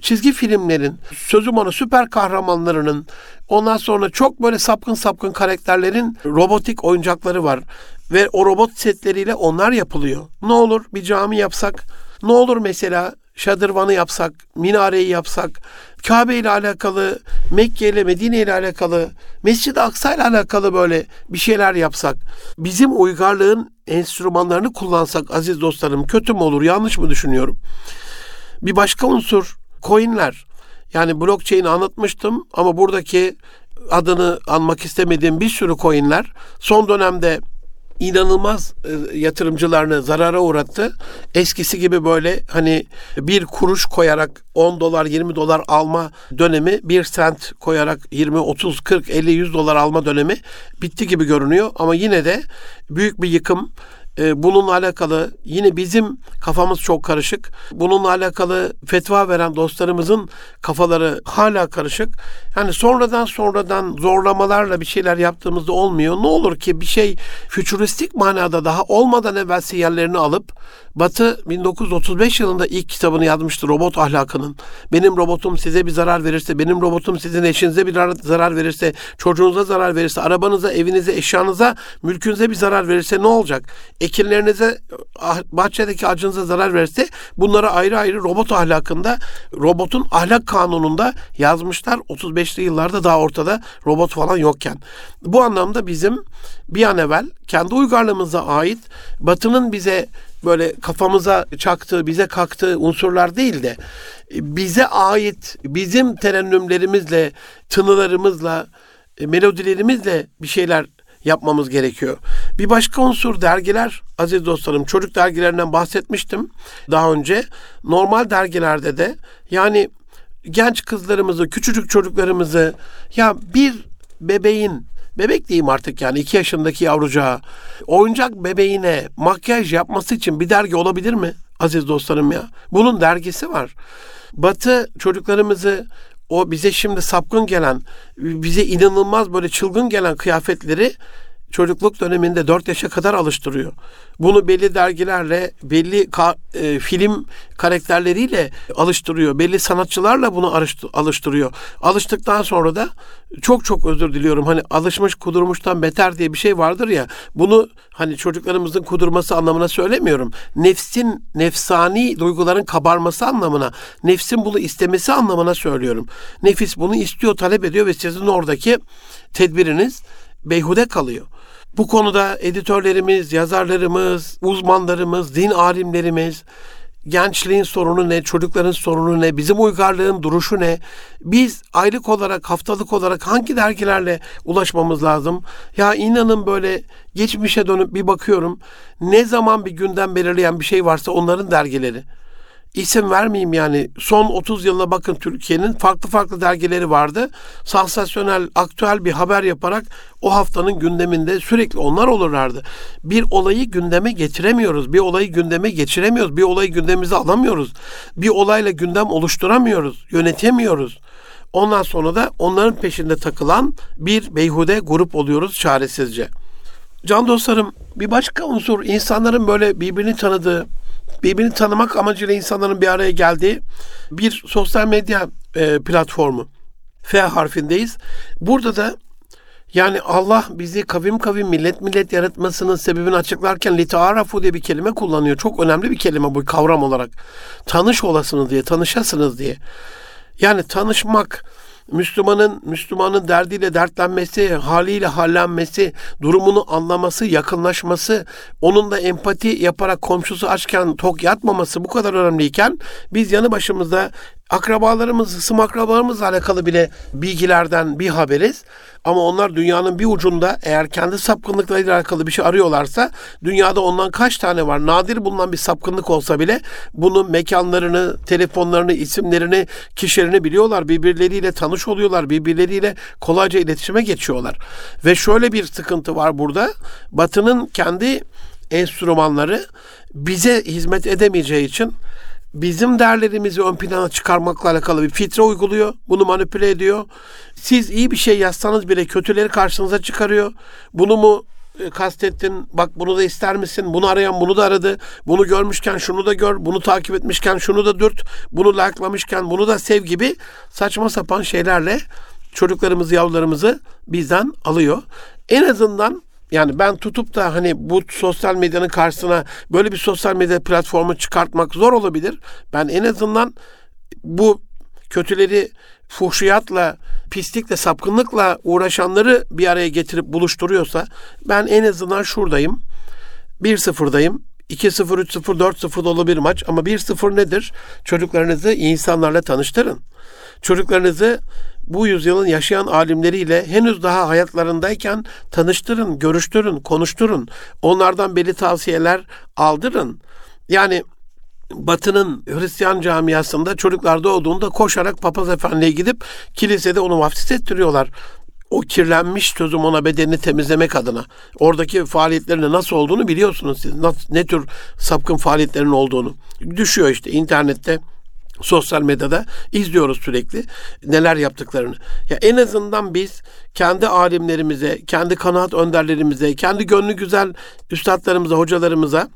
S1: Çizgi filmlerin, sözüm ona süper kahramanlarının, ondan sonra çok böyle sapkın sapkın karakterlerin robotik oyuncakları var. Ve o robot setleriyle onlar yapılıyor. Ne olur bir cami yapsak, ne olur mesela şadırvanı yapsak, minareyi yapsak, Kabe ile alakalı, Mekke ile Medine ile alakalı, Mescid-i Aksa ile alakalı böyle bir şeyler yapsak, bizim uygarlığın enstrümanlarını kullansak aziz dostlarım kötü mü olur, yanlış mı düşünüyorum? Bir başka unsur coinler. Yani blockchain'i anlatmıştım ama buradaki adını anmak istemediğim bir sürü coinler son dönemde inanılmaz e, yatırımcılarını zarara uğrattı. Eskisi gibi böyle hani bir kuruş koyarak 10 dolar 20 dolar alma dönemi bir sent koyarak 20 30 40 50 100 dolar alma dönemi bitti gibi görünüyor ama yine de büyük bir yıkım e, bununla alakalı yine bizim kafamız çok karışık. Bununla alakalı fetva veren dostlarımızın kafaları hala karışık. Yani sonradan sonradan zorlamalarla bir şeyler yaptığımızda olmuyor. Ne olur ki bir şey fütüristik manada daha olmadan evvel sinyallerini alıp Batı 1935 yılında ilk kitabını yazmıştı robot ahlakının. Benim robotum size bir zarar verirse, benim robotum sizin eşinize bir zarar verirse, çocuğunuza zarar verirse, arabanıza, evinize, eşyanıza, mülkünüze bir zarar verirse ne olacak? Ekinlerinize, ah, bahçedeki acınıza zarar verirse bunları ayrı ayrı robot ahlakında, robotun ahlak kanununda yazmışlar. 35'li yıllarda daha ortada robot falan yokken. Bu anlamda bizim bir an evvel kendi uygarlığımıza ait Batı'nın bize böyle kafamıza çaktığı, bize kaktığı unsurlar değil de bize ait bizim terennümlerimizle, tınılarımızla, e, melodilerimizle bir şeyler yapmamız gerekiyor. Bir başka unsur dergiler aziz dostlarım çocuk dergilerinden bahsetmiştim daha önce. Normal dergilerde de yani genç kızlarımızı, küçücük çocuklarımızı ya bir bebeğin bebek diyeyim artık yani iki yaşındaki yavrucağa oyuncak bebeğine makyaj yapması için bir dergi olabilir mi? Aziz dostlarım ya. Bunun dergisi var. Batı çocuklarımızı o bize şimdi sapkın gelen, bize inanılmaz böyle çılgın gelen kıyafetleri çocukluk döneminde 4 yaşa kadar alıştırıyor. Bunu belli dergilerle, belli ka- e, film karakterleriyle alıştırıyor. Belli sanatçılarla bunu alıştırıyor. Alıştıktan sonra da çok çok özür diliyorum. Hani alışmış kudurmuştan beter diye bir şey vardır ya. Bunu hani çocuklarımızın kudurması anlamına söylemiyorum. Nefsin, nefsani duyguların kabarması anlamına, nefsin bunu istemesi anlamına söylüyorum. Nefis bunu istiyor, talep ediyor ve sizin oradaki tedbiriniz beyhude kalıyor. Bu konuda editörlerimiz, yazarlarımız, uzmanlarımız, din alimlerimiz, gençliğin sorunu ne, çocukların sorunu ne, bizim uygarlığın duruşu ne? Biz aylık olarak, haftalık olarak hangi dergilerle ulaşmamız lazım? Ya inanın böyle geçmişe dönüp bir bakıyorum. Ne zaman bir gündem belirleyen bir şey varsa onların dergileri isim vermeyeyim yani son 30 yılda bakın Türkiye'nin farklı farklı dergileri vardı. Sansasyonel, aktüel bir haber yaparak o haftanın gündeminde sürekli onlar olurlardı. Bir olayı gündeme getiremiyoruz. Bir olayı gündeme geçiremiyoruz. Bir olayı gündemimize alamıyoruz. Bir olayla gündem oluşturamıyoruz. Yönetemiyoruz. Ondan sonra da onların peşinde takılan bir beyhude grup oluyoruz çaresizce. Can dostlarım bir başka unsur insanların böyle birbirini tanıdığı, birbirini tanımak amacıyla insanların bir araya geldiği bir sosyal medya e, platformu. F harfindeyiz. Burada da yani Allah bizi kavim kavim millet millet yaratmasının sebebini açıklarken litaarafu diye bir kelime kullanıyor. Çok önemli bir kelime bu kavram olarak. Tanış olasınız diye, tanışasınız diye. Yani tanışmak, Müslümanın Müslümanın derdiyle dertlenmesi, haliyle hallenmesi, durumunu anlaması, yakınlaşması, onun da empati yaparak komşusu açken tok yatmaması bu kadar önemliyken biz yanı başımızda akrabalarımız, ısım akrabalarımızla alakalı bile bilgilerden bir haberiz. Ama onlar dünyanın bir ucunda eğer kendi sapkınlıklarıyla alakalı bir şey arıyorlarsa dünyada ondan kaç tane var? Nadir bulunan bir sapkınlık olsa bile bunun mekanlarını, telefonlarını, isimlerini, kişilerini biliyorlar. Birbirleriyle tanış oluyorlar. Birbirleriyle kolayca iletişime geçiyorlar. Ve şöyle bir sıkıntı var burada. Batı'nın kendi enstrümanları bize hizmet edemeyeceği için bizim değerlerimizi ön plana çıkarmakla alakalı bir filtre uyguluyor. Bunu manipüle ediyor. Siz iyi bir şey yazsanız bile kötüleri karşınıza çıkarıyor. Bunu mu e, kastettin. Bak bunu da ister misin? Bunu arayan bunu da aradı. Bunu görmüşken şunu da gör. Bunu takip etmişken şunu da dürt. Bunu like'lamışken bunu da sev gibi saçma sapan şeylerle çocuklarımızı, yavrularımızı bizden alıyor. En azından yani ben tutup da hani bu sosyal medyanın karşısına böyle bir sosyal medya platformu çıkartmak zor olabilir. Ben en azından bu kötüleri fuhşiyatla, pislikle, sapkınlıkla uğraşanları bir araya getirip buluşturuyorsa ben en azından şuradayım. 1-0'dayım. 2-0, 3-0, 4-0 da olabilir maç ama 1-0 nedir? Çocuklarınızı insanlarla tanıştırın. Çocuklarınızı bu yüzyılın yaşayan alimleriyle henüz daha hayatlarındayken tanıştırın, görüştürün, konuşturun. Onlardan belli tavsiyeler aldırın. Yani Batı'nın Hristiyan camiasında çocuklar doğduğunda koşarak papaz efendiye gidip kilisede onu vaftiz ettiriyorlar. O kirlenmiş sözüm ona bedenini temizlemek adına. Oradaki faaliyetlerin nasıl olduğunu biliyorsunuz siz. Ne tür sapkın faaliyetlerin olduğunu. Düşüyor işte internette sosyal medyada izliyoruz sürekli neler yaptıklarını. Ya en azından biz kendi alimlerimize, kendi kanaat önderlerimize, kendi gönlü güzel üstadlarımıza, hocalarımıza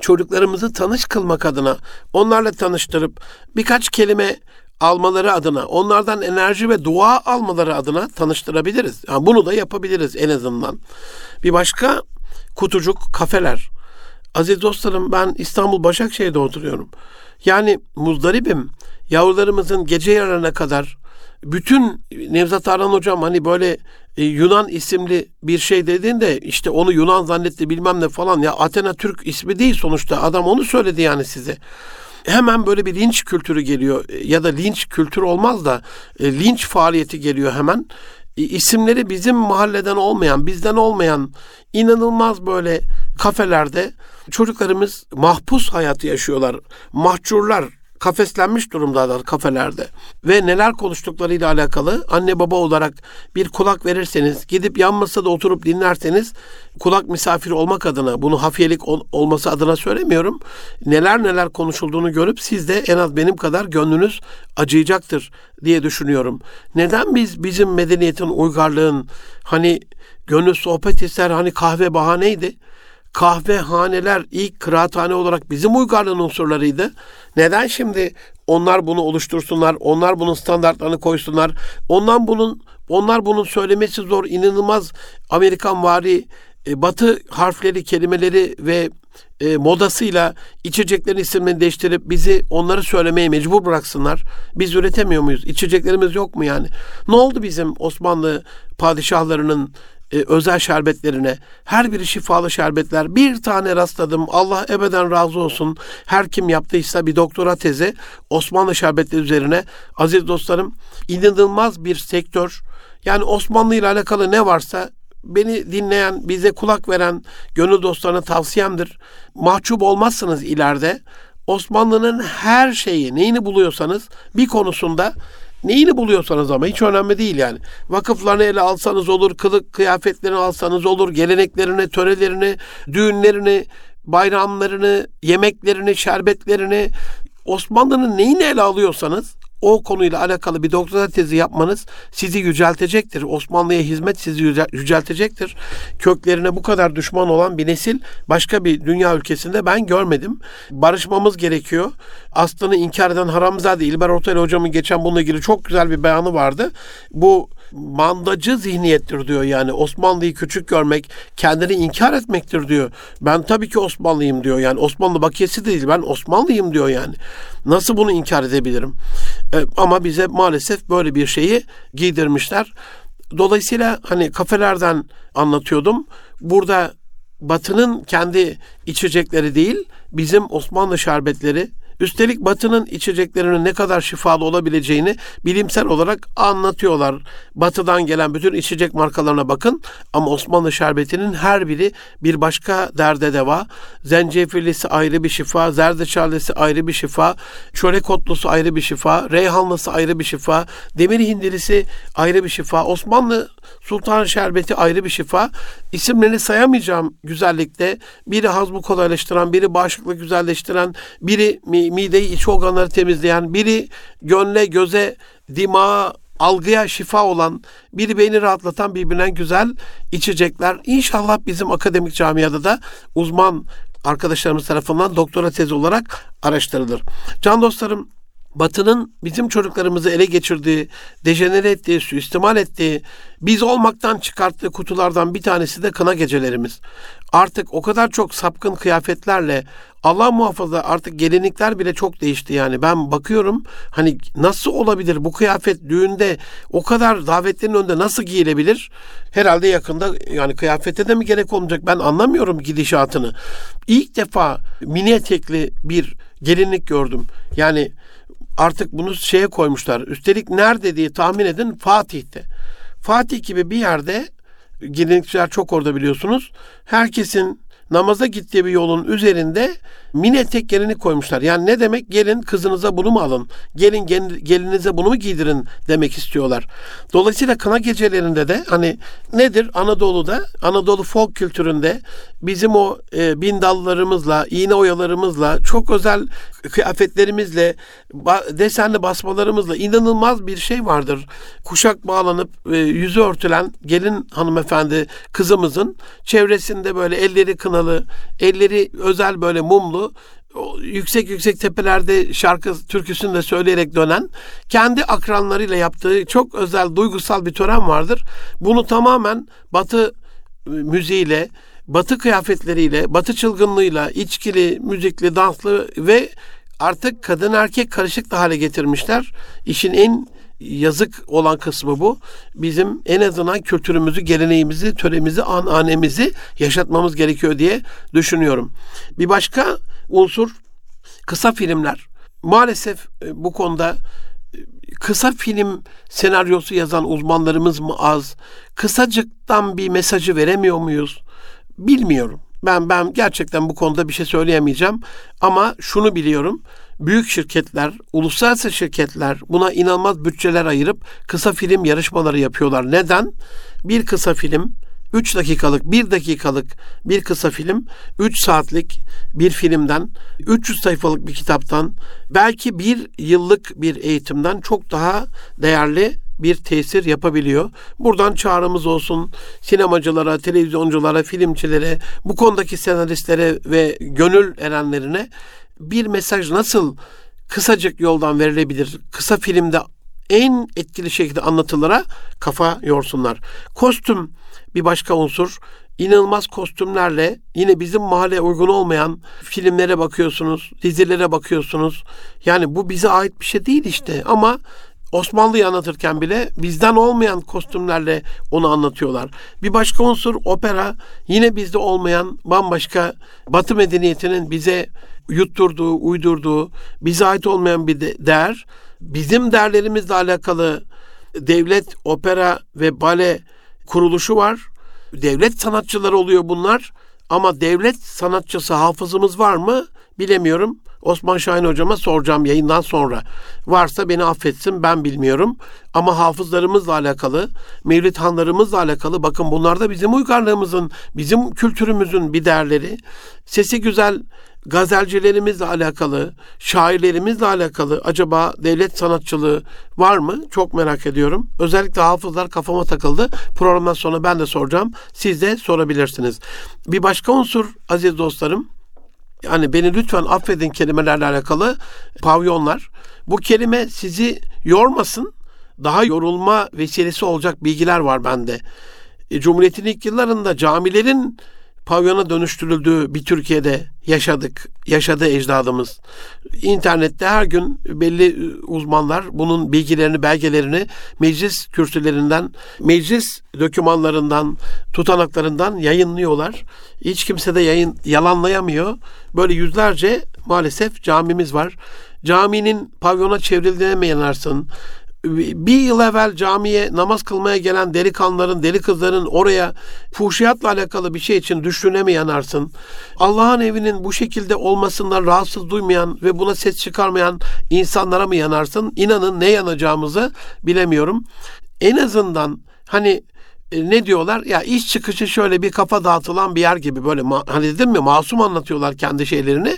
S1: çocuklarımızı tanış kılmak adına onlarla tanıştırıp birkaç kelime almaları adına, onlardan enerji ve dua almaları adına tanıştırabiliriz. Yani bunu da yapabiliriz en azından. Bir başka kutucuk kafeler. Aziz dostlarım ben İstanbul Başakşehir'de oturuyorum. Yani muzdaribim. Yavrularımızın gece yarına kadar bütün Nevzat Aran hocam hani böyle e, Yunan isimli bir şey dediğinde işte onu Yunan zannetti bilmem ne falan ya Athena Türk ismi değil sonuçta adam onu söyledi yani size. Hemen böyle bir linç kültürü geliyor e, ya da linç kültür olmaz da e, linç faaliyeti geliyor hemen. İsimleri bizim mahalleden olmayan, bizden olmayan inanılmaz böyle kafelerde çocuklarımız mahpus hayatı yaşıyorlar. Mahcurlar, kafeslenmiş durumdalar kafelerde. Ve neler konuştuklarıyla alakalı anne baba olarak bir kulak verirseniz, gidip yan masada oturup dinlerseniz kulak misafiri olmak adına, bunu hafiyelik ol, olması adına söylemiyorum. Neler neler konuşulduğunu görüp siz de en az benim kadar gönlünüz acıyacaktır diye düşünüyorum. Neden biz bizim medeniyetin, uygarlığın hani gönül sohbet ister hani kahve bahaneydi kahvehaneler ilk kıraathane olarak bizim uygarlığın unsurlarıydı. Neden şimdi onlar bunu oluştursunlar, onlar bunun standartlarını koysunlar, ondan bunun onlar bunun söylemesi zor, inanılmaz Amerikan vari e, batı harfleri, kelimeleri ve e, modasıyla içeceklerin isimlerini değiştirip bizi onları söylemeye mecbur bıraksınlar. Biz üretemiyor muyuz? İçeceklerimiz yok mu yani? Ne oldu bizim Osmanlı padişahlarının e, özel şerbetlerine. Her biri şifalı şerbetler. Bir tane rastladım. Allah ebeden razı olsun. Her kim yaptıysa bir doktora tezi Osmanlı şerbetleri üzerine. Aziz dostlarım inanılmaz bir sektör. Yani Osmanlı ile alakalı ne varsa beni dinleyen, bize kulak veren gönül dostlarına tavsiyemdir. Mahcup olmazsınız ileride. Osmanlı'nın her şeyi, neyini buluyorsanız bir konusunda Neyini buluyorsanız ama hiç önemli değil yani. Vakıflarını ele alsanız olur, kılık kıyafetlerini alsanız olur, geleneklerini, törelerini, düğünlerini, bayramlarını, yemeklerini, şerbetlerini, Osmanlı'nın neyini ele alıyorsanız o konuyla alakalı bir doktora tezi yapmanız sizi yüceltecektir. Osmanlı'ya hizmet sizi yüceltecektir. Köklerine bu kadar düşman olan bir nesil başka bir dünya ülkesinde ben görmedim. Barışmamız gerekiyor. Aslını inkar eden Haramzade İlber Ortaylı hocamın geçen bununla ilgili çok güzel bir beyanı vardı. Bu mandacı zihniyettir diyor yani Osmanlı'yı küçük görmek, kendini inkar etmektir diyor. Ben tabii ki Osmanlıyım diyor yani Osmanlı bakiyesi değil ben Osmanlıyım diyor yani. Nasıl bunu inkar edebilirim? E, ama bize maalesef böyle bir şeyi giydirmişler. Dolayısıyla hani kafelerden anlatıyordum. Burada Batı'nın kendi içecekleri değil, bizim Osmanlı şerbetleri, Üstelik Batı'nın içeceklerinin ne kadar şifalı olabileceğini bilimsel olarak anlatıyorlar. Batı'dan gelen bütün içecek markalarına bakın ama Osmanlı şerbetinin her biri bir başka derde deva. Zencefillisi ayrı bir şifa, zerdeçallisi ayrı bir şifa, çörek otlusu ayrı bir şifa, reyhanlısı ayrı bir şifa, demir hindilisi ayrı bir şifa, Osmanlı Sultan Şerbeti ayrı bir şifa. İsimlerini sayamayacağım güzellikte. Biri hazmı kolaylaştıran, biri bağışıklık güzelleştiren, biri mideyi iç organları temizleyen, biri gönle, göze, dimağa, algıya şifa olan, bir beyni rahatlatan birbirinden güzel içecekler. İnşallah bizim akademik camiada da uzman arkadaşlarımız tarafından doktora tezi olarak araştırılır. Can dostlarım Batı'nın bizim çocuklarımızı ele geçirdiği, dejenere ettiği, suistimal ettiği, biz olmaktan çıkarttığı kutulardan bir tanesi de kına gecelerimiz. Artık o kadar çok sapkın kıyafetlerle Allah muhafaza artık gelinlikler bile çok değişti yani. Ben bakıyorum hani nasıl olabilir bu kıyafet düğünde o kadar davetlerin önünde nasıl giyilebilir? Herhalde yakında yani kıyafete de mi gerek olmayacak ben anlamıyorum gidişatını. İlk defa mini etekli bir gelinlik gördüm. Yani artık bunu şeye koymuşlar. Üstelik nerede diye tahmin edin Fatih'te. Fatih gibi bir yerde gelinlikçiler çok orada biliyorsunuz. Herkesin namaza gittiği bir yolun üzerinde mini etek gelini koymuşlar. Yani ne demek? Gelin kızınıza bunu mu alın? Gelin gelinize bunu mu giydirin demek istiyorlar. Dolayısıyla kına gecelerinde de hani nedir? Anadolu'da, Anadolu folk kültüründe bizim o e, bindallarımızla, iğne oyalarımızla, çok özel kıyafetlerimizle, ba, desenli basmalarımızla inanılmaz bir şey vardır. Kuşak bağlanıp e, yüzü örtülen gelin hanımefendi kızımızın çevresinde böyle elleri kınalı, elleri özel böyle mumlu yüksek yüksek tepelerde şarkı türküsünü de söyleyerek dönen kendi akranlarıyla yaptığı çok özel duygusal bir tören vardır. Bunu tamamen Batı e, müziğiyle, Batı kıyafetleriyle, Batı çılgınlığıyla, içkili, müzikli, danslı ve artık kadın erkek karışık da hale getirmişler. İşin en yazık olan kısmı bu. Bizim en azından kültürümüzü, geleneğimizi, töremizi, ananemizi yaşatmamız gerekiyor diye düşünüyorum. Bir başka unsur kısa filmler. Maalesef e, bu konuda e, kısa film senaryosu yazan uzmanlarımız mı az? Kısacıktan bir mesajı veremiyor muyuz? Bilmiyorum. Ben ben gerçekten bu konuda bir şey söyleyemeyeceğim ama şunu biliyorum büyük şirketler, uluslararası şirketler buna inanılmaz bütçeler ayırıp kısa film yarışmaları yapıyorlar. Neden? Bir kısa film 3 dakikalık, 1 dakikalık bir kısa film, 3 saatlik bir filmden, 300 sayfalık bir kitaptan, belki bir yıllık bir eğitimden çok daha değerli bir tesir yapabiliyor. Buradan çağrımız olsun sinemacılara, televizyonculara, filmcilere, bu konudaki senaristlere ve gönül erenlerine bir mesaj nasıl kısacık yoldan verilebilir? Kısa filmde en etkili şekilde anlatılara kafa yorsunlar. Kostüm bir başka unsur. İnanılmaz kostümlerle yine bizim mahalleye uygun olmayan filmlere bakıyorsunuz, dizilere bakıyorsunuz. Yani bu bize ait bir şey değil işte ama Osmanlı'yı anlatırken bile bizden olmayan kostümlerle onu anlatıyorlar. Bir başka unsur opera yine bizde olmayan bambaşka Batı medeniyetinin bize yutturduğu, uydurduğu, bize ait olmayan bir de değer. Bizim değerlerimizle alakalı devlet opera ve bale kuruluşu var. Devlet sanatçıları oluyor bunlar. Ama devlet sanatçısı hafızımız var mı bilemiyorum. Osman Şahin hocama soracağım yayından sonra. Varsa beni affetsin ben bilmiyorum. Ama hafızlarımızla alakalı, mevlid hanlarımızla alakalı bakın bunlar da bizim uygarlığımızın, bizim kültürümüzün bir değerleri. Sesi güzel gazelcilerimizle alakalı, şairlerimizle alakalı acaba devlet sanatçılığı var mı? Çok merak ediyorum. Özellikle hafızlar kafama takıldı. Programdan sonra ben de soracağım. Siz de sorabilirsiniz. Bir başka unsur aziz dostlarım, yani beni lütfen affedin kelimelerle alakalı pavyonlar. Bu kelime sizi yormasın. Daha yorulma vesilesi olacak bilgiler var bende. E, Cumhuriyet'in ilk yıllarında camilerin pavyona dönüştürüldüğü bir Türkiye'de yaşadık. Yaşadı ecdadımız. İnternette her gün belli uzmanlar bunun bilgilerini, belgelerini meclis kürsülerinden, meclis dokümanlarından, tutanaklarından yayınlıyorlar. Hiç kimse de yayın yalanlayamıyor. Böyle yüzlerce maalesef camimiz var. Caminin pavyona çevrildiğine mi yanarsın? Bir yıl evvel camiye namaz kılmaya gelen delikanlıların, deli kızların oraya fuhşiyatla alakalı bir şey için düştüğüne mi yanarsın? Allah'ın evinin bu şekilde olmasından rahatsız duymayan ve buna ses çıkarmayan insanlara mı yanarsın? İnanın ne yanacağımızı bilemiyorum. En azından hani e, ne diyorlar? Ya iş çıkışı şöyle bir kafa dağıtılan bir yer gibi böyle hani dedim mi masum anlatıyorlar kendi şeylerini.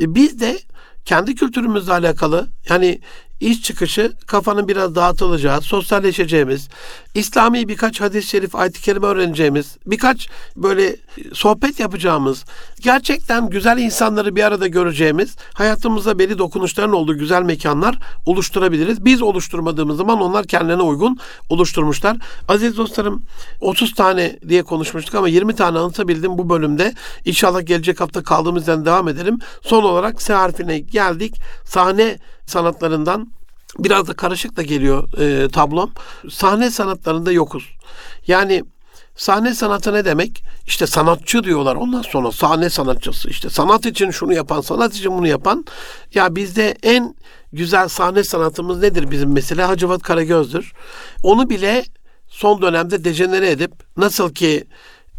S1: E, biz de kendi kültürümüzle alakalı yani iş çıkışı kafanın biraz dağıtılacağı, sosyalleşeceğimiz, İslami birkaç hadis-i şerif, ayet-i kerime öğreneceğimiz, birkaç böyle sohbet yapacağımız, gerçekten güzel insanları bir arada göreceğimiz, hayatımızda belli dokunuşların olduğu güzel mekanlar oluşturabiliriz. Biz oluşturmadığımız zaman onlar kendilerine uygun oluşturmuşlar. Aziz dostlarım 30 tane diye konuşmuştuk ama 20 tane anlatabildim bu bölümde. İnşallah gelecek hafta kaldığımız yerden devam edelim. Son olarak S harfine geldik. Sahne sanatlarından biraz da karışık da geliyor e, tablom. Sahne sanatlarında yokuz. Yani Sahne sanatı ne demek? İşte sanatçı diyorlar. Ondan sonra sahne sanatçısı. İşte sanat için şunu yapan, sanat için bunu yapan. Ya bizde en güzel sahne sanatımız nedir bizim mesela? Hacivat Karagöz'dür. Onu bile son dönemde dejenere edip nasıl ki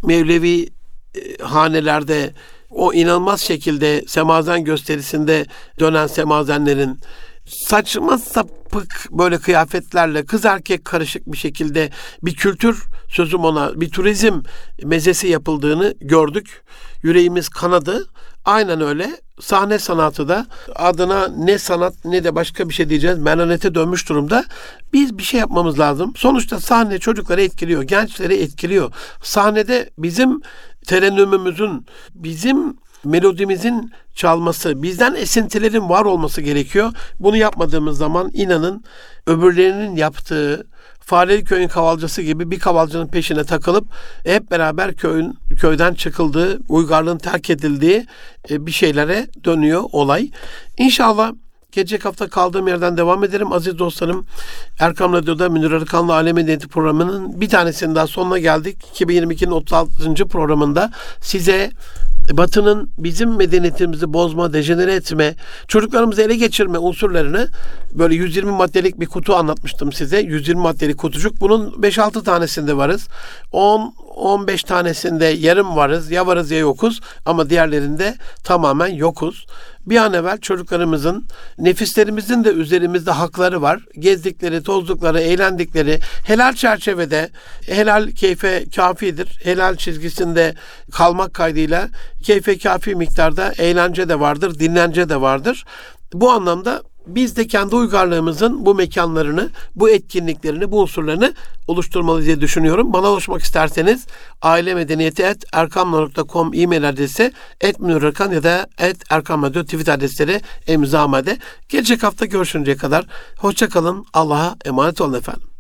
S1: Mevlevi e, hanelerde o inanılmaz şekilde semazen gösterisinde dönen semazenlerin saçma sapık böyle kıyafetlerle kız erkek karışık bir şekilde bir kültür sözüm ona bir turizm mezesi yapıldığını gördük. Yüreğimiz kanadı. Aynen öyle. Sahne sanatı da adına ne sanat ne de başka bir şey diyeceğiz. Menanete dönmüş durumda. Biz bir şey yapmamız lazım. Sonuçta sahne çocukları etkiliyor, gençleri etkiliyor. Sahnede bizim terennümümüzün, bizim melodimizin çalması, bizden esintilerin var olması gerekiyor. Bunu yapmadığımız zaman inanın öbürlerinin yaptığı Fareli köyün kavalcısı gibi bir kavalcının peşine takılıp hep beraber köyün köyden çıkıldığı, uygarlığın terk edildiği e, bir şeylere dönüyor olay. İnşallah Gelecek hafta kaldığım yerden devam ederim. Aziz dostlarım Erkam Radyo'da Münir Arıkan'la Alem Medeniyeti programının bir tanesinin daha sonuna geldik. 2022'nin 36. programında size Batı'nın bizim medeniyetimizi bozma, dejenere etme, çocuklarımızı ele geçirme unsurlarını böyle 120 maddelik bir kutu anlatmıştım size. 120 maddelik kutucuk. Bunun 5-6 tanesinde varız. 10 15 tanesinde yarım varız. Ya varız ya yokuz ama diğerlerinde tamamen yokuz. Bir an evvel çocuklarımızın, nefislerimizin de üzerimizde hakları var. Gezdikleri, tozdukları, eğlendikleri helal çerçevede, helal keyfe kafidir. Helal çizgisinde kalmak kaydıyla keyfe kafi miktarda eğlence de vardır, dinlence de vardır. Bu anlamda biz de kendi uygarlığımızın bu mekanlarını, bu etkinliklerini, bu unsurlarını oluşturmalı diye düşünüyorum. Bana ulaşmak isterseniz aile medeniyeti et e-mail adresi et ya da et Erkam Radyo tweet adresleri emzamade. Gelecek hafta görüşünceye kadar hoşçakalın. Allah'a emanet olun efendim.